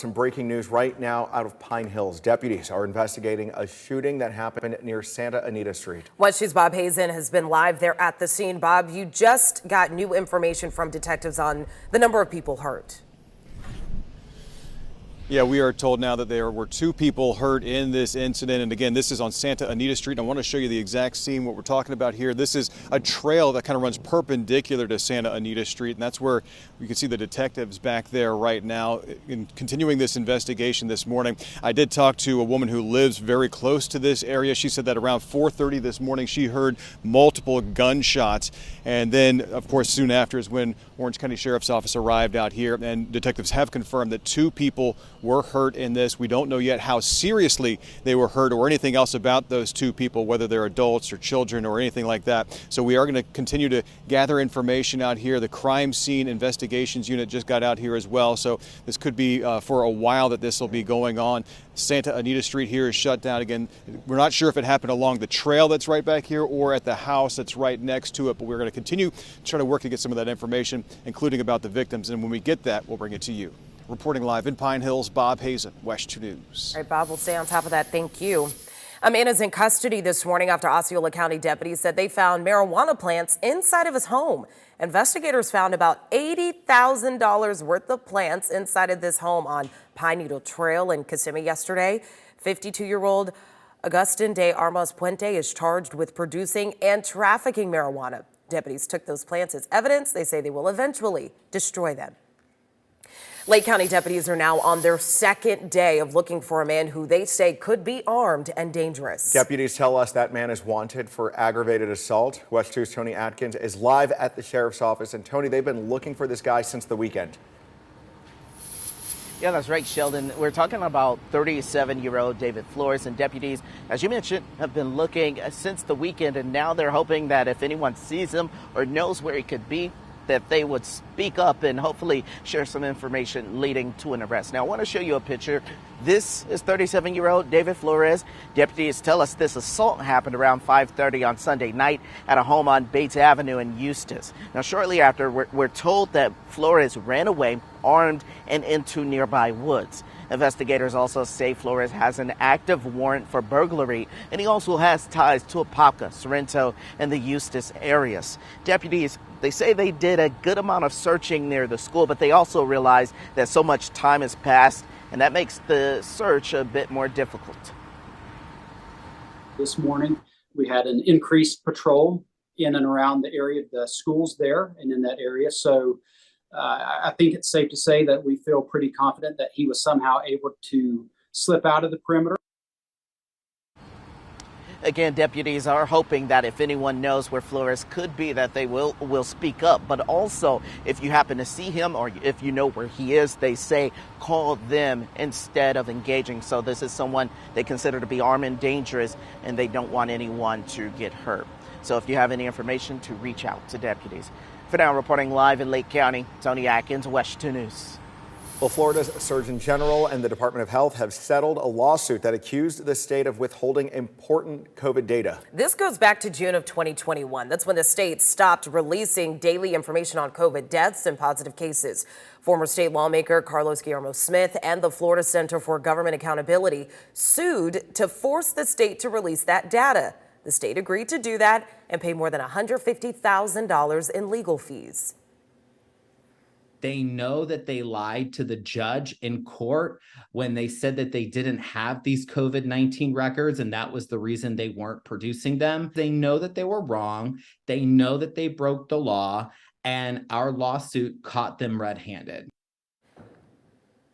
Some breaking news right now out of Pine Hills. Deputies are investigating a shooting that happened near Santa Anita Street. WESH 2's Bob Hazen has been live there at the scene. Bob, you just got new information from detectives on the number of people hurt. Yeah, we are told now that there were two people hurt in this incident. And again, this is on Santa Anita Street. I want to show you the exact scene, what we're talking about here. This is a trail that kind of runs perpendicular to Santa Anita Street. And that's where you can see the detectives back there right now in continuing this investigation this morning. I did talk to a woman who lives very close to this area. She said that around 4.30 this morning, she heard multiple gunshots. And then, of course, soon after is when Orange County Sheriff's Office arrived out here. And detectives have confirmed that two people were hurt in this. We don't know yet how seriously they were hurt or anything else about those two people, whether they're adults or children or anything like that. So we are going to continue to gather information out here. The crime scene investigations unit just got out here as well. So this could be uh, for a while that this will be going on. Santa Anita Street here is shut down again. We're not sure if it happened along the trail that's right back here or at the house that's right next to it, but we're going to continue to try to work to get some of that information, including about the victims. And when we get that, we'll bring it to you. Reporting live in Pine Hills, Bob Hazen, WESH 2 News. All right, Bob, we'll stay on top of that. Thank you. Amanda's in custody this morning after Osceola County deputies said they found marijuana plants inside of his home. Investigators found about $80,000 worth of plants inside of this home on Pine Needle Trail in Kissimmee yesterday. 52-year-old Augustin de Armas Puente is charged with producing and trafficking marijuana. Deputies took those plants as evidence. They say they will eventually destroy them. Lake County deputies are now on their second day of looking for a man who they say could be armed and dangerous. Deputies tell us that man is wanted for aggravated assault. WESH 2's Tony Atkins is live at the sheriff's office. And Tony, they've been looking for this guy since the weekend. Yeah, that's right, Sheldon. We're talking about 37 year old David Flores, and deputies, as you mentioned, have been looking since the weekend, and now they're hoping that if anyone sees him or knows where he could be, that they would speak up and hopefully share some information leading to an arrest. Now, I want to show you a picture. This is 37-year-old David Flores. Deputies tell us this assault happened around 5:30 on Sunday night at a home on Bates Avenue in Eustis. Now, shortly after, we're, we're told that Flores ran away armed and into nearby woods. Investigators also say Flores has an active warrant for burglary, and he also has ties to Apopka, Sorrento, and the Eustis areas. Deputies they say they did a good amount of searching near the school, but they also realize that so much time has passed, and that makes the search a bit more difficult. This morning, we had an increased patrol in and around the area of the schools there and in that area. So Uh, I think it's safe to say that we feel pretty confident that he was somehow able to slip out of the perimeter. Again, deputies are hoping that if anyone knows where Flores could be, that they will will speak up. But also, if you happen to see him or if you know where he is, they say call them instead of engaging. So this is someone they consider to be armed and dangerous, and they don't want anyone to get hurt. So if you have any information, to reach out to deputies. For now, reporting live in Lake County, Tony Atkins, WESH 2 News. Well, Florida's Surgeon General and the Department of Health have settled a lawsuit that accused the state of withholding important COVID data. This goes back to June of 2021. That's when the state stopped releasing daily information on COVID deaths and positive cases. Former state lawmaker Carlos Guillermo Smith and the Florida Center for Government Accountability sued to force the state to release that data. The state agreed to do that and pay more than $150,000 in legal fees. They know that they lied to the judge in court when they said that they didn't have these COVID 19 records and that was the reason they weren't producing them. They know that they were wrong. They know that they broke the law, and our lawsuit caught them red handed.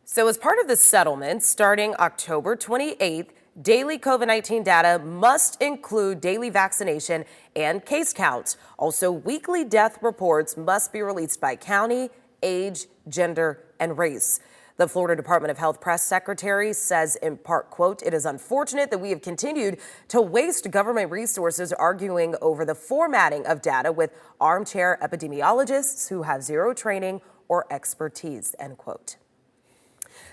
So, as part of the settlement, starting October 28th, daily COVID 19 data must include daily vaccination and case counts. Also, weekly death reports must be released by county age, gender, and race. The Florida Department of Health press secretary says in part, quote, it is unfortunate that we have continued to waste government resources arguing over the formatting of data with armchair epidemiologists who have zero training or expertise, end quote.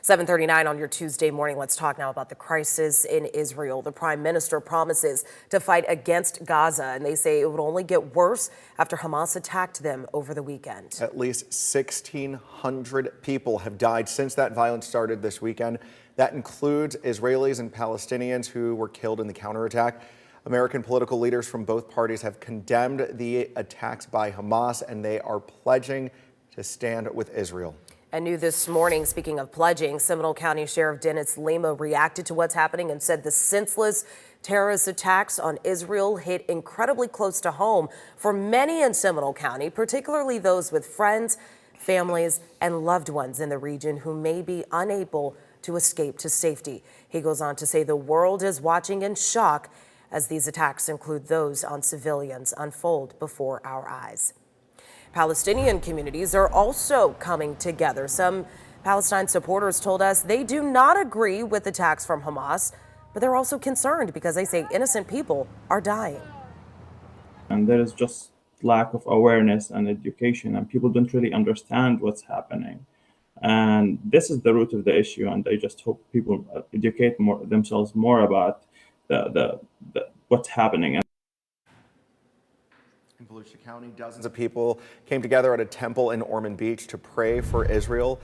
739 on your Tuesday morning. Let's talk now about the crisis in Israel. The prime minister promises to fight against Gaza, and they say it would only get worse after Hamas attacked them over the weekend. At least 1,600 people have died since that violence started this weekend. That includes Israelis and Palestinians who were killed in the counterattack. American political leaders from both parties have condemned the attacks by Hamas, and they are pledging to stand with Israel. And new this morning, speaking of pledging, Seminole County Sheriff Dennis Lemma reacted to what's happening and said the senseless terrorist attacks on Israel hit incredibly close to home for many in Seminole County, particularly those with friends, families, and loved ones in the region who may be unable to escape to safety. He goes on to say the world is watching in shock as these attacks include those on civilians unfold before our eyes. Palestinian communities are also coming together. Some Palestine supporters told us they do not agree with attacks from Hamas, but they're also concerned because they say innocent people are dying. and there is just lack of awareness and education and people don't really understand what's happening and this is the root of the issue and i just hope people educate more themselves more about the, the, the what's happening In Volusia County, dozens of people came together at a temple in Ormond Beach to pray for Israel.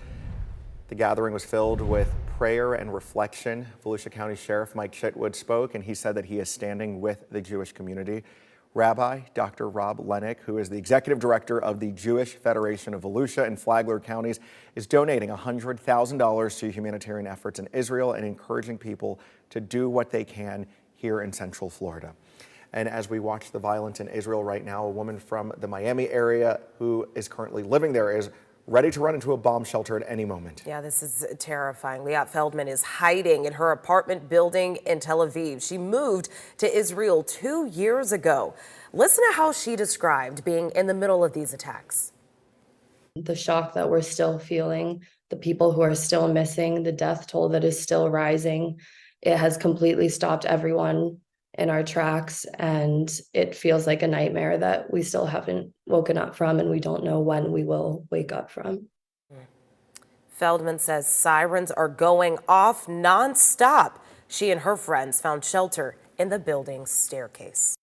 The gathering was filled with prayer and reflection. Volusia County Sheriff Mike Chitwood spoke, and he said that he is standing with the Jewish community. Rabbi Dr. Rob Lennick, who is the executive director of the Jewish Federation of Volusia and Flagler counties, is donating $100,000 to humanitarian efforts in Israel and encouraging people to do what they can here in Central Florida. And as we watch the violence in Israel right now, a woman from the Miami area who is currently living there is ready to run into a bomb shelter at any moment. Yeah, this is terrifying. Liat Feldman is hiding in her apartment building in Tel Aviv. She moved to Israel two years ago. Listen to how she described being in the middle of these attacks. the shock that we're still feeling, the people who are still missing, the death toll that is still rising. It has completely stopped everyone in our tracks, and it feels like a nightmare that we still haven't woken up from, and we don't know when we will wake up from. Hmm. Feldman says sirens are going off nonstop. She and her friends found shelter in the building's staircase.